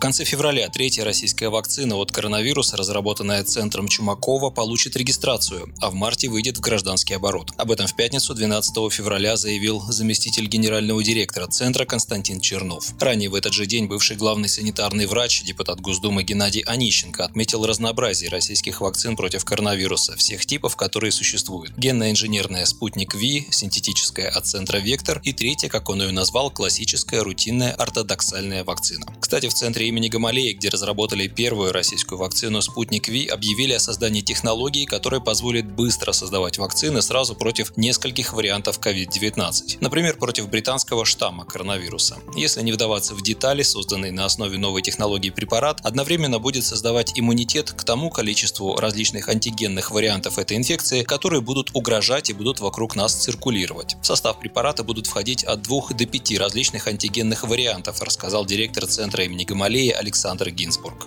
В конце февраля третья российская вакцина от коронавируса, разработанная Центром Чумакова, получит регистрацию, а в марте выйдет в гражданский оборот. Об этом в пятницу 12 февраля заявил заместитель генерального директора Центра Константин Чернов. Ранее в этот же день бывший главный санитарный врач, депутат Госдумы Геннадий Онищенко отметил разнообразие российских вакцин против коронавируса, всех типов, которые существуют. Генно-инженерная «Спутник Ви», синтетическая от Центра «Вектор» и третья, как он ее назвал, классическая рутинная ортодоксальная вакцина. Кстати, в Центре имени Гамалеи, где разработали первую российскую вакцину «Спутник Ви», объявили о создании технологии, которая позволит быстро создавать вакцины сразу против нескольких вариантов COVID-19. Например, против британского штамма коронавируса. Если не вдаваться в детали, созданный на основе новой технологии препарат одновременно будет создавать иммунитет к тому количеству различных антигенных вариантов этой инфекции, которые будут угрожать и будут вокруг нас циркулировать. В состав препарата будут входить от 2 до 5 различных антигенных вариантов, рассказал директор Центра имени Гамалеи аллее Александр Гинзбург.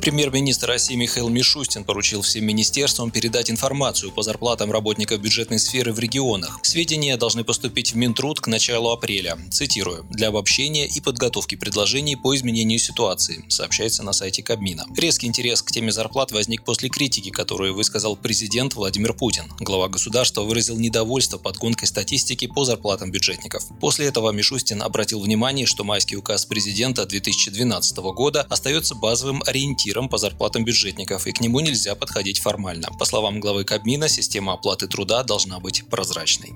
Премьер-министр России Михаил Мишустин поручил всем министерствам передать информацию по зарплатам работников бюджетной сферы в регионах. Сведения должны поступить в Минтруд к началу апреля. Цитирую. «Для обобщения и подготовки предложений по изменению ситуации», сообщается на сайте Кабмина. Резкий интерес к теме зарплат возник после критики, которую высказал президент Владимир Путин. Глава государства выразил недовольство подгонкой статистики по зарплатам бюджетников. После этого Мишустин обратил внимание, что майский указ президента 2012 года остается базовым ориентиром ориентиром по зарплатам бюджетников, и к нему нельзя подходить формально. По словам главы Кабмина, система оплаты труда должна быть прозрачной.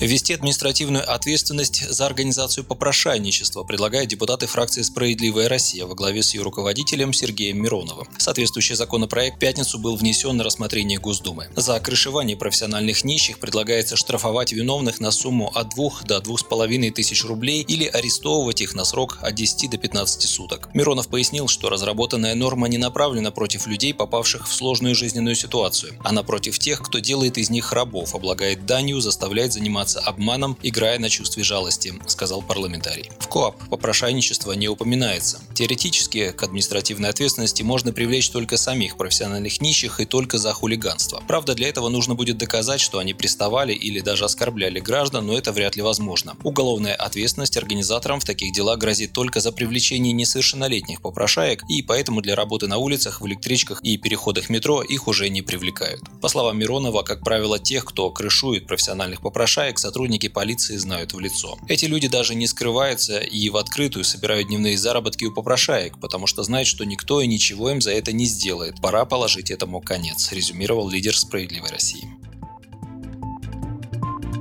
Ввести административную ответственность за организацию попрошайничества предлагают депутаты фракции «Справедливая Россия» во главе с ее руководителем Сергеем Мироновым. Соответствующий законопроект в пятницу был внесен на рассмотрение Госдумы. За крышевание профессиональных нищих предлагается штрафовать виновных на сумму от 2 до 2,5 тысяч рублей или арестовывать их на срок от 10 до 15 суток. Миронов пояснил, что разработанная норма не направлена против людей, попавших в сложную жизненную ситуацию, а напротив тех, кто делает из них рабов, облагает данью, заставляет заниматься заниматься обманом, играя на чувстве жалости, сказал парламентарий. В КОАП попрошайничество не упоминается. Теоретически к административной ответственности можно привлечь только самих профессиональных нищих и только за хулиганство. Правда, для этого нужно будет доказать, что они приставали или даже оскорбляли граждан, но это вряд ли возможно. Уголовная ответственность организаторам в таких делах грозит только за привлечение несовершеннолетних попрошаек, и поэтому для работы на улицах, в электричках и переходах метро их уже не привлекают. По словам Миронова, как правило, тех, кто крышует профессиональных попрошаек, сотрудники полиции знают в лицо. Эти люди даже не скрываются и в открытую собирают дневные заработки у попрошаек, потому что знают, что никто и ничего им за это не сделает. Пора положить этому конец, резюмировал лидер «Справедливой России».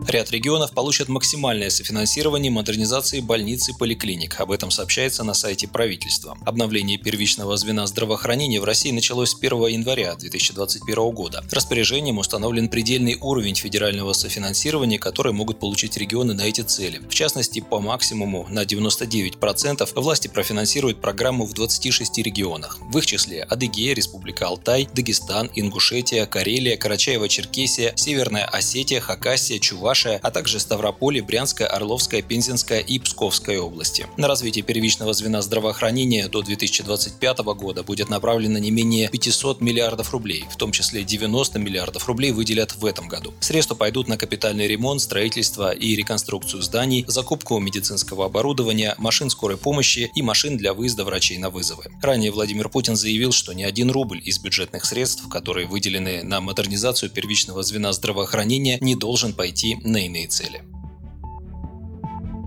Ряд регионов получат максимальное софинансирование модернизации больниц и поликлиник. Об этом сообщается на сайте правительства. Обновление первичного звена здравоохранения в России началось с 1 января 2021 года. Распоряжением установлен предельный уровень федерального софинансирования, который могут получить регионы на эти цели. В частности, по максимуму на 99% власти профинансируют программу в 26 регионах. В их числе Адыгея, Республика Алтай, Дагестан, Ингушетия, Карелия, Карачаево-Черкесия, Северная Осетия, Хакасия, Чувашия, Чувашия, а также Ставрополе, Брянская, Орловская, Пензенская и Псковская области. На развитие первичного звена здравоохранения до 2025 года будет направлено не менее 500 миллиардов рублей, в том числе 90 миллиардов рублей выделят в этом году. Средства пойдут на капитальный ремонт, строительство и реконструкцию зданий, закупку медицинского оборудования, машин скорой помощи и машин для выезда врачей на вызовы. Ранее Владимир Путин заявил, что ни один рубль из бюджетных средств, которые выделены на модернизацию первичного звена здравоохранения, не должен пойти на иные цели.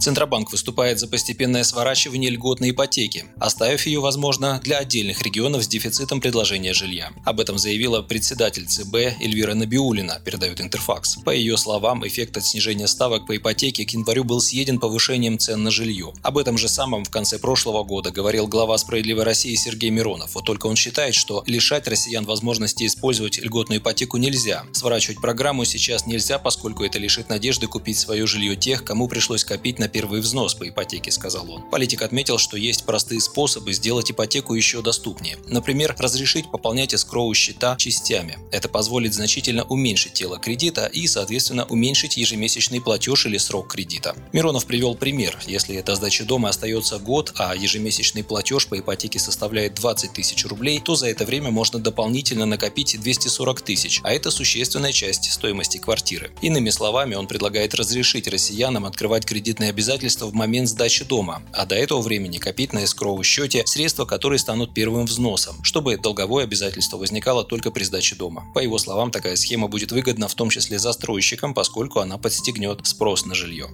Центробанк выступает за постепенное сворачивание льготной ипотеки, оставив ее, возможно, для отдельных регионов с дефицитом предложения жилья. Об этом заявила председатель ЦБ Эльвира Набиулина, передает Интерфакс. По ее словам, эффект от снижения ставок по ипотеке к январю был съеден повышением цен на жилье. Об этом же самом в конце прошлого года говорил глава «Справедливой России» Сергей Миронов. Вот только он считает, что лишать россиян возможности использовать льготную ипотеку нельзя. Сворачивать программу сейчас нельзя, поскольку это лишит надежды купить свое жилье тех, кому пришлось копить на первый взнос по ипотеке, сказал он. Политик отметил, что есть простые способы сделать ипотеку еще доступнее. Например, разрешить пополнять эскроу счета частями. Это позволит значительно уменьшить тело кредита и, соответственно, уменьшить ежемесячный платеж или срок кредита. Миронов привел пример. Если до сдачи дома остается год, а ежемесячный платеж по ипотеке составляет 20 тысяч рублей, то за это время можно дополнительно накопить 240 тысяч, а это существенная часть стоимости квартиры. Иными словами, он предлагает разрешить россиянам открывать кредитные обязательства в момент сдачи дома, а до этого времени копить на эскровом счете средства, которые станут первым взносом, чтобы долговое обязательство возникало только при сдаче дома. По его словам, такая схема будет выгодна в том числе застройщикам, поскольку она подстегнет спрос на жилье.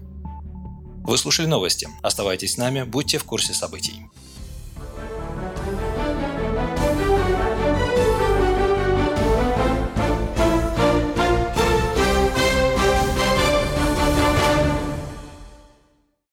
Вы слушали новости. Оставайтесь с нами, будьте в курсе событий.